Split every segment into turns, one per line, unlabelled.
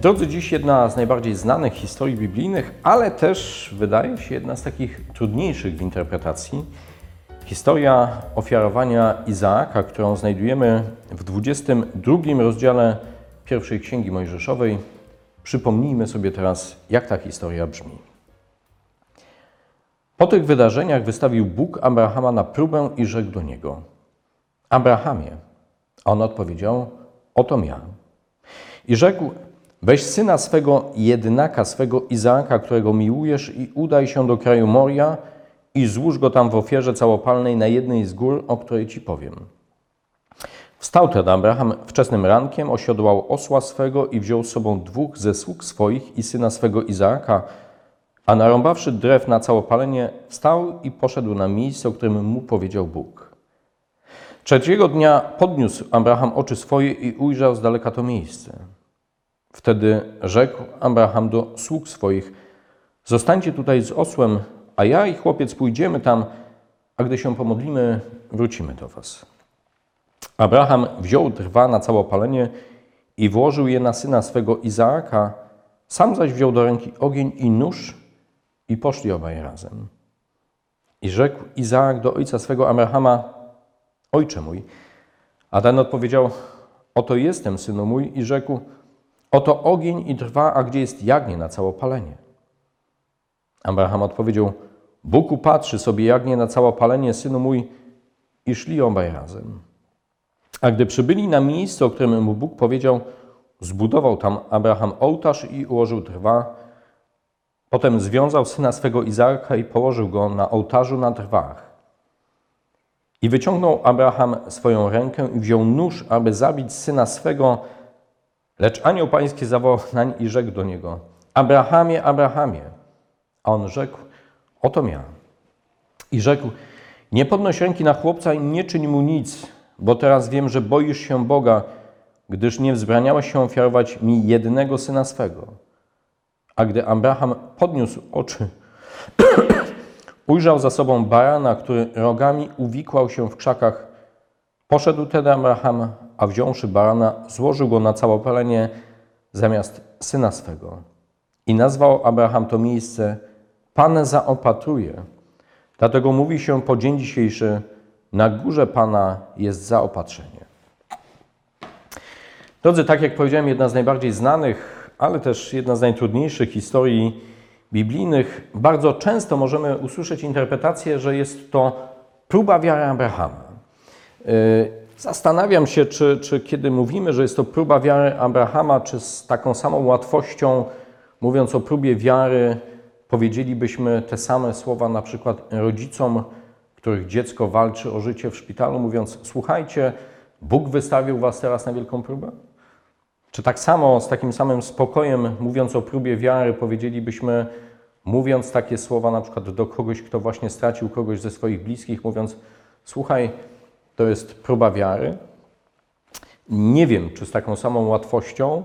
Drodzy, dziś jedna z najbardziej znanych historii biblijnych, ale też wydaje się jedna z takich trudniejszych w interpretacji. Historia ofiarowania Izaaka, którą znajdujemy w 22 rozdziale pierwszej Księgi Mojżeszowej. Przypomnijmy sobie teraz, jak ta historia brzmi. Po tych wydarzeniach wystawił Bóg Abrahama na próbę i rzekł do niego: Abrahamie. A on odpowiedział: Oto ja. I rzekł: Weź syna swego jednaka, swego Izaaka, którego miłujesz, i udaj się do kraju Moria i złóż go tam w ofierze całopalnej na jednej z gór, o której ci powiem. Wstał tedy Abraham wczesnym rankiem, osiodłał osła swego i wziął z sobą dwóch ze sług swoich i syna swego Izaaka, a narąbawszy drew na całopalenie, wstał i poszedł na miejsce, o którym mu powiedział Bóg. Trzeciego dnia podniósł Abraham oczy swoje i ujrzał z daleka to miejsce. Wtedy rzekł Abraham do sług swoich: Zostańcie tutaj z osłem, a ja i chłopiec pójdziemy tam, a gdy się pomodlimy, wrócimy do was. Abraham wziął drwa na całopalenie i włożył je na syna swego Izaaka, sam zaś wziął do ręki ogień i nóż i poszli obaj razem. I rzekł Izaak do ojca swego Abrahama: Ojcze mój. A ten odpowiedział: Oto jestem, synu mój, i rzekł: Oto ogień i drwa, a gdzie jest jagnię na całopalenie? Abraham odpowiedział: Bóg upatrzy sobie jagnię na całopalenie, synu mój, i szli obaj razem. A gdy przybyli na miejsce, o którym mu Bóg powiedział, zbudował tam Abraham ołtarz i ułożył drwa. Potem związał syna swego Izaaka i położył go na ołtarzu na drwach. I wyciągnął Abraham swoją rękę i wziął nóż, aby zabić syna swego, lecz anioł pański zawołał nań i rzekł do niego, Abrahamie, Abrahamie. A on rzekł, oto ja. I rzekł, nie podnoś ręki na chłopca i nie czyń mu nic, bo teraz wiem, że boisz się Boga, gdyż nie wzbraniałeś się ofiarować mi jednego syna swego. A gdy Abraham podniósł oczy, ujrzał za sobą barana, który rogami uwikłał się w krzakach. Poszedł tedy Abraham, a wziąwszy barana, złożył go na całopalenie zamiast syna swego. I nazwał Abraham to miejsce Pan zaopatruje. Dlatego mówi się po dzień dzisiejszy, na górze Pana jest zaopatrzenie. Drodzy, tak jak powiedziałem, jedna z najbardziej znanych, ale też jedna z najtrudniejszych historii biblijnych. Bardzo często możemy usłyszeć interpretację, że jest to próba wiary Abrahama. Zastanawiam się, czy, czy kiedy mówimy, że jest to próba wiary Abrahama, czy z taką samą łatwością, mówiąc o próbie wiary, powiedzielibyśmy te same słowa na przykład rodzicom, których dziecko walczy o życie w szpitalu, mówiąc: Słuchajcie, Bóg wystawił was teraz na wielką próbę? Czy tak samo, z takim samym spokojem, mówiąc o próbie wiary, powiedzielibyśmy, mówiąc takie słowa na przykład do kogoś, kto właśnie stracił kogoś ze swoich bliskich, mówiąc: Słuchaj, to jest próba wiary? Nie wiem, czy z taką samą łatwością.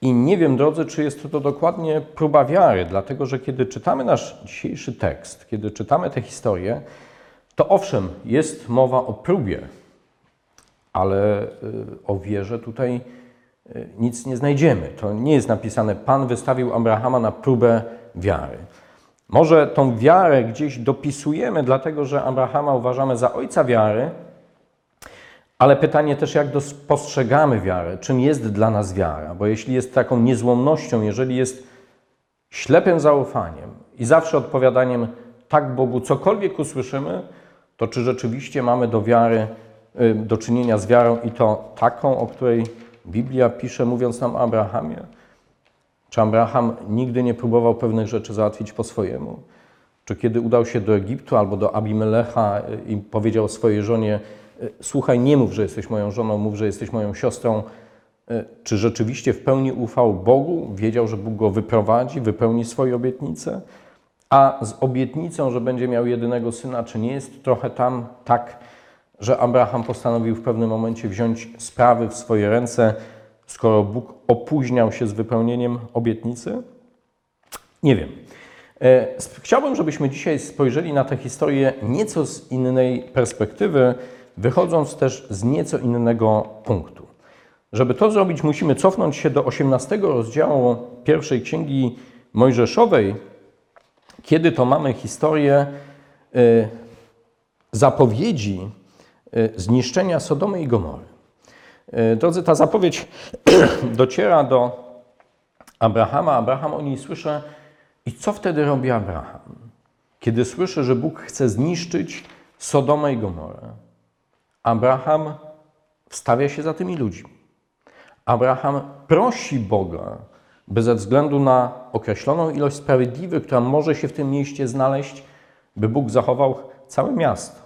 I nie wiem, drodzy, czy jest to, dokładnie próba wiary, dlatego że kiedy czytamy nasz dzisiejszy tekst, kiedy czytamy tę historię, to owszem, jest mowa o próbie, ale y, o wierze tutaj y, nic nie znajdziemy. To nie jest napisane, Pan wystawił Abrahama na próbę wiary. Może tą wiarę gdzieś dopisujemy, dlatego że Abrahama uważamy za ojca wiary, ale pytanie też, jak postrzegamy wiarę, czym jest dla nas wiara, bo jeśli jest taką niezłomnością, jeżeli jest ślepym zaufaniem i zawsze odpowiadaniem tak Bogu, cokolwiek usłyszymy, to czy rzeczywiście mamy do wiary, do czynienia z wiarą i to taką, o której Biblia pisze, mówiąc nam o Abrahamie? Czy Abraham nigdy nie próbował pewnych rzeczy załatwić po swojemu? Czy kiedy udał się do Egiptu albo do Abimelecha i powiedział swojej żonie, słuchaj, nie mów, że jesteś moją żoną, mów, że jesteś moją siostrą, czy rzeczywiście w pełni ufał Bogu, wiedział, że Bóg go wyprowadzi, wypełni swoje obietnice? A z obietnicą, że będzie miał jedynego syna, czy nie jest trochę tam tak, że Abraham postanowił w pewnym momencie wziąć sprawy w swoje ręce, skoro Bóg opóźniał się z wypełnieniem obietnicy? Nie wiem. Chciałbym, żebyśmy dzisiaj spojrzeli na tę historię nieco z innej perspektywy, wychodząc też z nieco innego punktu. Żeby to zrobić, musimy cofnąć się do 18 rozdziału pierwszej księgi Mojżeszowej, kiedy to mamy historię y, zapowiedzi y, zniszczenia Sodomy i Gomory. Y, Drodzy, ta zapowiedź dociera do Abrahama. Abraham o niej słyszy. I co wtedy robi Abraham? Kiedy słyszy, że Bóg chce zniszczyć Sodomę i Gomorę. Abraham wstawia się za tymi ludźmi. Abraham prosi Boga, by ze względu na określoną ilość sprawiedliwych, która może się w tym mieście znaleźć, by Bóg zachował całe miasto.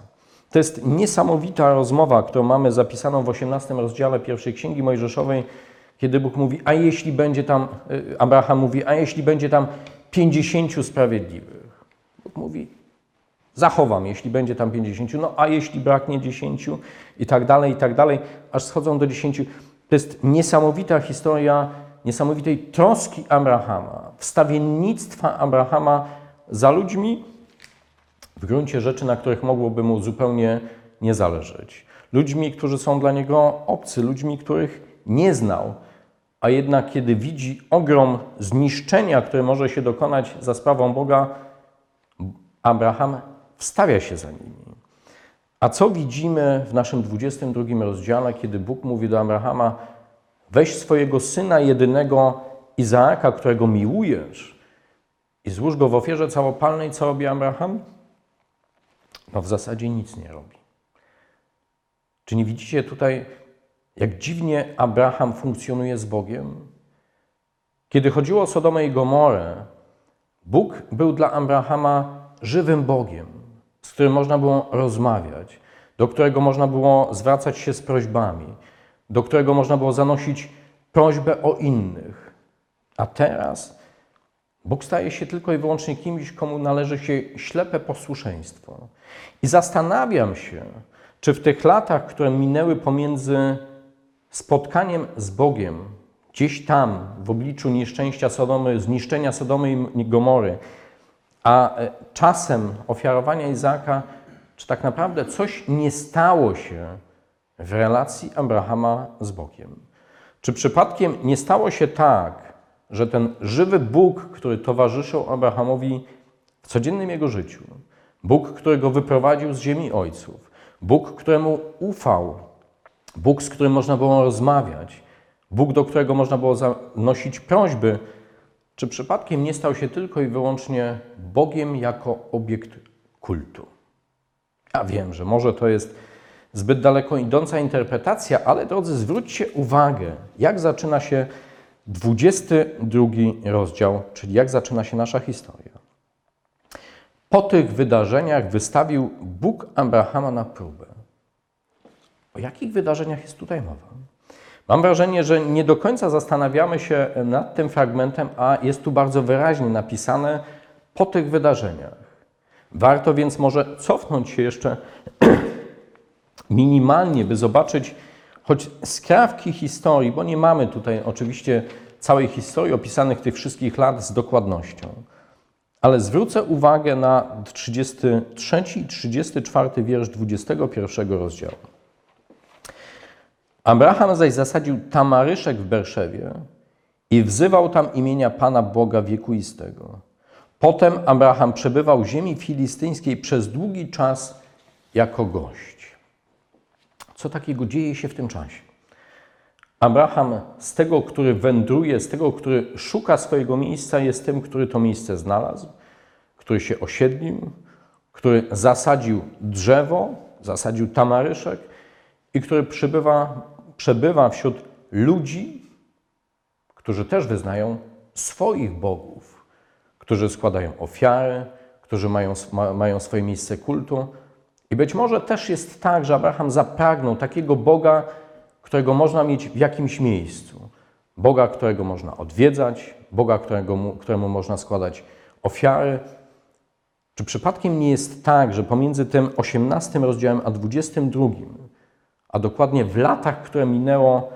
To jest niesamowita rozmowa, którą mamy zapisaną w 18 rozdziale pierwszej Księgi Mojżeszowej, kiedy Bóg mówi, a jeśli będzie tam, y, Abraham mówi, a jeśli będzie tam 50 sprawiedliwych. Bóg mówi, zachowam, jeśli będzie tam 50, no a jeśli braknie 10 i tak dalej, i tak dalej, aż schodzą do 10. To jest niesamowita historia niesamowitej troski Abrahama, wstawiennictwa Abrahama za ludźmi, w gruncie rzeczy, na których mogłoby mu zupełnie nie zależeć. Ludźmi, którzy są dla niego obcy, ludźmi, których nie znał, a jednak kiedy widzi ogrom zniszczenia, które może się dokonać za sprawą Boga, Abraham wstawia się za nimi. A co widzimy w naszym 22 rozdziale, kiedy Bóg mówi do Abrahama: Weź swojego syna jedynego Izaaka, którego miłujesz, i złóż go w ofierze całopalnej, co robi Abraham? No w zasadzie nic nie robi. Czy nie widzicie tutaj, jak dziwnie Abraham funkcjonuje z Bogiem? Kiedy chodziło o Sodomę i Gomorę, Bóg był dla Abrahama żywym Bogiem, z którym można było rozmawiać, do którego można było zwracać się z prośbami, do którego można było zanosić prośbę o innych. A teraz Bóg staje się tylko i wyłącznie kimś, komu należy się ślepe posłuszeństwo. I zastanawiam się, czy w tych latach, które minęły pomiędzy spotkaniem z Bogiem, gdzieś tam w obliczu nieszczęścia Sodomy, zniszczenia Sodomy i Gomory, a e, czasem ofiarowania Izaka, czy tak naprawdę coś nie stało się w relacji Abrahama z Bogiem? Czy przypadkiem nie stało się tak, że ten żywy Bóg, który towarzyszył Abrahamowi w codziennym jego życiu, Bóg, którego wyprowadził z ziemi ojców, Bóg, któremu ufał, Bóg, z którym można było rozmawiać, Bóg, do którego można było zanosić prośby, czy przypadkiem nie stał się tylko i wyłącznie Bogiem jako obiekt kultu? Ja wiem, że może to jest zbyt daleko idąca interpretacja, ale drodzy, zwróćcie uwagę, jak zaczyna się 22 rozdział, czyli jak zaczyna się nasza historia. Po tych wydarzeniach wystawił Bóg Abrahama na próbę. O jakich wydarzeniach jest tutaj mowa? Mam wrażenie, że nie do końca zastanawiamy się nad tym fragmentem, a jest tu bardzo wyraźnie napisane po tych wydarzeniach. Warto więc może cofnąć się jeszcze minimalnie, by zobaczyć choć skrawki historii, bo nie mamy tutaj oczywiście całej historii opisanych tych wszystkich lat z dokładnością. Ale zwrócę uwagę na 33 i 34 wiersz 21 rozdziału. Abraham zaś zasadził tamaryszek w Berszewie i wzywał tam imienia Pana Boga wiekuistego. Potem Abraham przebywał w ziemi filistyńskiej przez długi czas jako gość. Co takiego dzieje się w tym czasie? Abraham z tego, który wędruje, z tego, który szuka swojego miejsca, jest tym, który to miejsce znalazł, który się osiedlił, który zasadził drzewo, zasadził tamaryszek i który przybywa, przebywa wśród ludzi, którzy też wyznają swoich bogów, którzy składają ofiary, którzy mają, ma, mają swoje miejsce kultu. I być może też jest tak, że Abraham zapragnął takiego Boga, którego można mieć w jakimś miejscu. Boga, którego można odwiedzać, Boga, którego, któremu można składać ofiary. Czy przypadkiem nie jest tak, że pomiędzy tym 18 rozdziałem a 22, a dokładnie w latach, które minęło,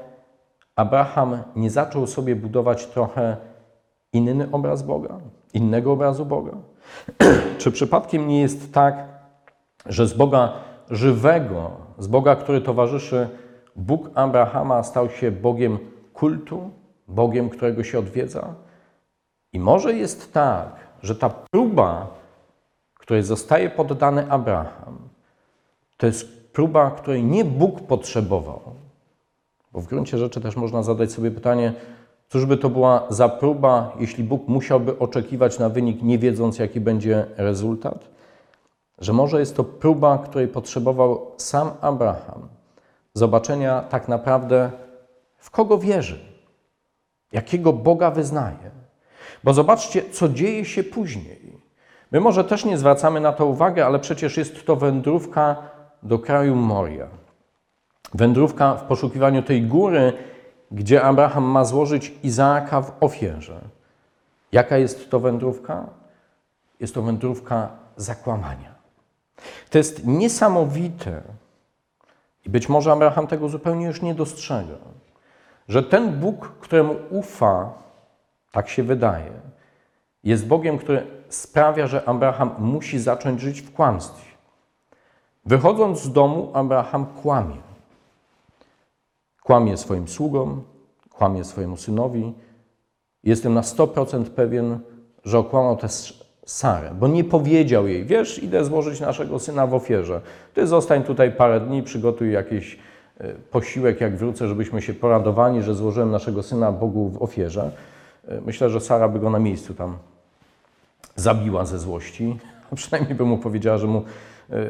Abraham nie zaczął sobie budować trochę inny obraz Boga, innego obrazu Boga? Czy przypadkiem nie jest tak, że z Boga żywego, z Boga, który towarzyszy Bóg Abrahama stał się Bogiem kultu, Bogiem, którego się odwiedza? I może jest tak, że ta próba, której zostaje poddany Abraham, to jest próba, której nie Bóg potrzebował. Bo w gruncie rzeczy też można zadać sobie pytanie, cóż by to była za próba, jeśli Bóg musiałby oczekiwać na wynik, nie wiedząc, jaki będzie rezultat? Że może jest to próba, której potrzebował sam Abraham, zobaczenia tak naprawdę, w kogo wierzy, jakiego Boga wyznaje. Bo zobaczcie, co dzieje się później. My może też nie zwracamy na to uwagi, ale przecież jest to wędrówka do kraju Moria. Wędrówka w poszukiwaniu tej góry, gdzie Abraham ma złożyć Izaaka w ofierze. Jaka jest to wędrówka? Jest to wędrówka zakłamania. To jest niesamowite, i być może Abraham tego zupełnie już nie dostrzega, że ten Bóg, któremu ufa, tak się wydaje, jest Bogiem, który sprawia, że Abraham musi zacząć żyć w kłamstwie. Wychodząc z domu, Abraham kłamie. Kłamie swoim sługom, kłamie swojemu synowi. Jestem na 100% pewien, że okłamał też Sarę, bo nie powiedział jej, wiesz, idę złożyć naszego syna w ofierze. Ty zostań tutaj parę dni, przygotuj jakiś e, posiłek, jak wrócę, żebyśmy się poradowali, że złożyłem naszego syna Bogu w ofierze. E, myślę, że Sara by go na miejscu tam zabiła ze złości, a przynajmniej by mu powiedziała, że mu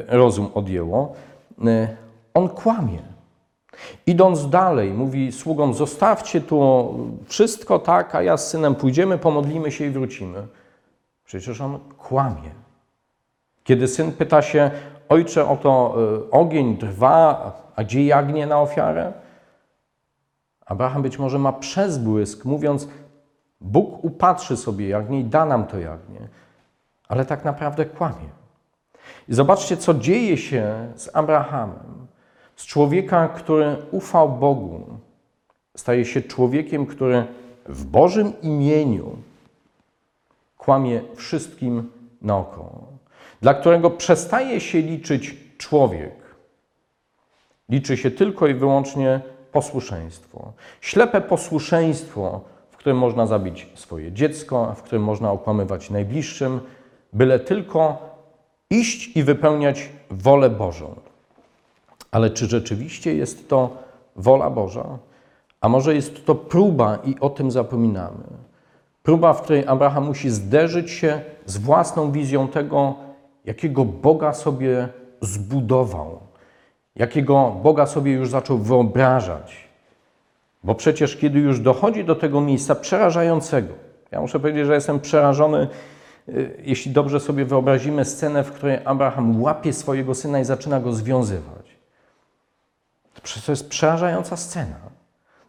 rozum odjęło. On kłamie. Idąc dalej, mówi sługom: Zostawcie tu wszystko tak, a ja z synem pójdziemy, pomodlimy się i wrócimy. Przecież on kłamie. Kiedy syn pyta się, ojcze, oto y, ogień trwa, a gdzie jagnie na ofiarę? Abraham być może ma przezbłysk, mówiąc, Bóg upatrzy sobie jagnię i da nam to jagnię, ale tak naprawdę kłamie. I zobaczcie, co dzieje się z Abrahamem. Z człowieka, który ufał Bogu, staje się człowiekiem, który w Bożym imieniu kłamie wszystkim naokoło, dla którego przestaje się liczyć człowiek. Liczy się tylko i wyłącznie posłuszeństwo. Ślepe posłuszeństwo, w którym można zabić swoje dziecko, w którym można okłamywać najbliższym, byle tylko iść i wypełniać wolę Bożą. Ale czy rzeczywiście jest to wola Boża? A może jest to próba i o tym zapominamy? Próba, w której Abraham musi zderzyć się z własną wizją tego, jakiego Boga sobie zbudował, jakiego Boga sobie już zaczął wyobrażać. Bo przecież, kiedy już dochodzi do tego miejsca przerażającego, ja muszę powiedzieć, że jestem przerażony, jeśli dobrze sobie wyobrazimy scenę, w której Abraham łapie swojego syna i zaczyna go związywać. To jest przerażająca scena.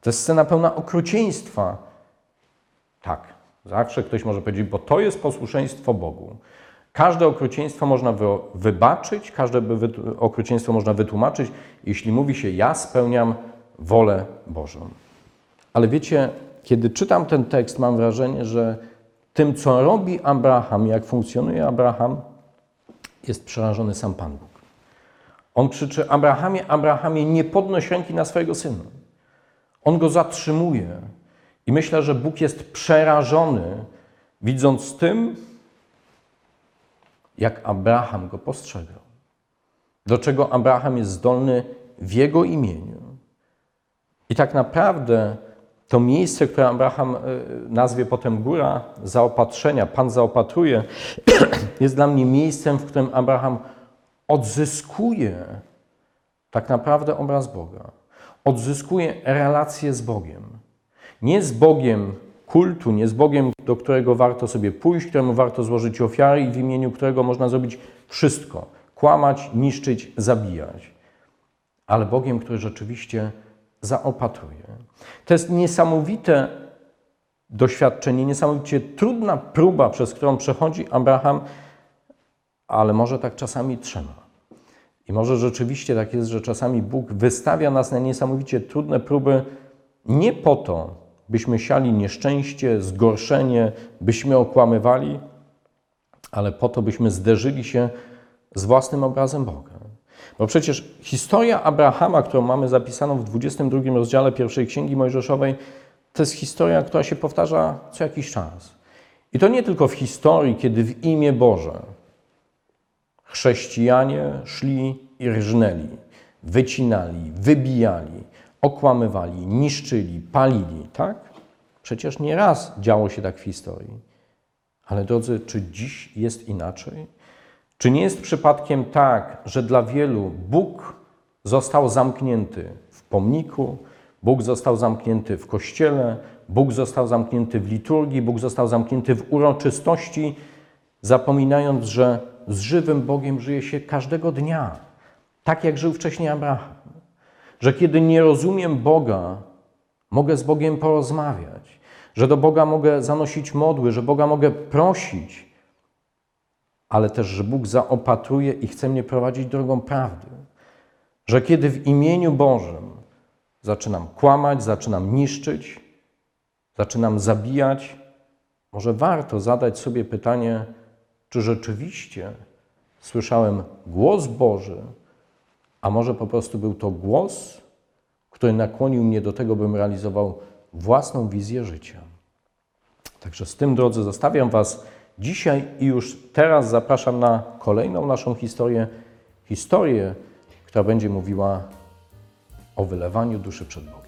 To jest scena pełna okrucieństwa. Tak, Zawsze ktoś może powiedzieć, bo to jest posłuszeństwo Bogu. Każde okrucieństwo można wybaczyć, każde okrucieństwo można wytłumaczyć, jeśli mówi się: Ja spełniam wolę Bożą. Ale wiecie, kiedy czytam ten tekst, mam wrażenie, że tym, co robi Abraham, jak funkcjonuje Abraham, jest przerażony sam Pan Bóg. On krzyczy: Abrahamie, Abrahamie, nie podnoś ręki na swojego syna. On go zatrzymuje. I myślę, że Bóg jest przerażony, widząc tym, jak Abraham go postrzegał. Do czego Abraham jest zdolny w jego imieniu. I tak naprawdę to miejsce, które Abraham e, nazwie potem góra zaopatrzenia, Pan zaopatruje, jest dla mnie miejscem, w którym Abraham odzyskuje tak naprawdę obraz Boga. Odzyskuje relację z Bogiem. Nie z Bogiem kultu, nie z Bogiem, do którego warto sobie pójść, któremu warto złożyć ofiary i w imieniu którego można zrobić wszystko kłamać, niszczyć, zabijać. Ale Bogiem, który rzeczywiście zaopatruje. To jest niesamowite doświadczenie, niesamowicie trudna próba, przez którą przechodzi Abraham, ale może tak czasami trzeba. I może rzeczywiście tak jest, że czasami Bóg wystawia nas na niesamowicie trudne próby nie po to, byśmy siali nieszczęście, zgorszenie, byśmy okłamywali, ale po to, byśmy zderzyli się z własnym obrazem Boga. Bo przecież historia Abrahama, którą mamy zapisaną w 22 rozdziale pierwszej Księgi Mojżeszowej, to jest historia, która się powtarza co jakiś czas. I to nie tylko w historii, kiedy w imię Boże chrześcijanie szli i rżnęli, wycinali, wybijali, okłamywali, niszczyli, palili, tak? Przecież nie raz działo się tak w historii. Ale drodzy, czy dziś jest inaczej? Czy nie jest przypadkiem tak, że dla wielu Bóg został zamknięty w pomniku, Bóg został zamknięty w kościele, Bóg został zamknięty w liturgii, Bóg został zamknięty w uroczystości, zapominając, że z żywym Bogiem żyje się każdego dnia, tak jak żył wcześniej Abraham. Że kiedy nie rozumiem Boga, mogę z Bogiem porozmawiać, że do Boga mogę zanosić modły, że Boga mogę prosić, ale też, że Bóg zaopatruje i chce mnie prowadzić drogą prawdy. Że kiedy w imieniu Bożym zaczynam kłamać, zaczynam niszczyć, zaczynam zabijać, może warto zadać sobie pytanie, czy rzeczywiście słyszałem głos Boży, a może po prostu był to głos, który nakłonił mnie do tego, bym realizował własną wizję życia. Także z tym, drodzy, zostawiam Was dzisiaj i już teraz zapraszam na kolejną naszą historię. Historię, która będzie mówiła o wylewaniu duszy przed Bogiem.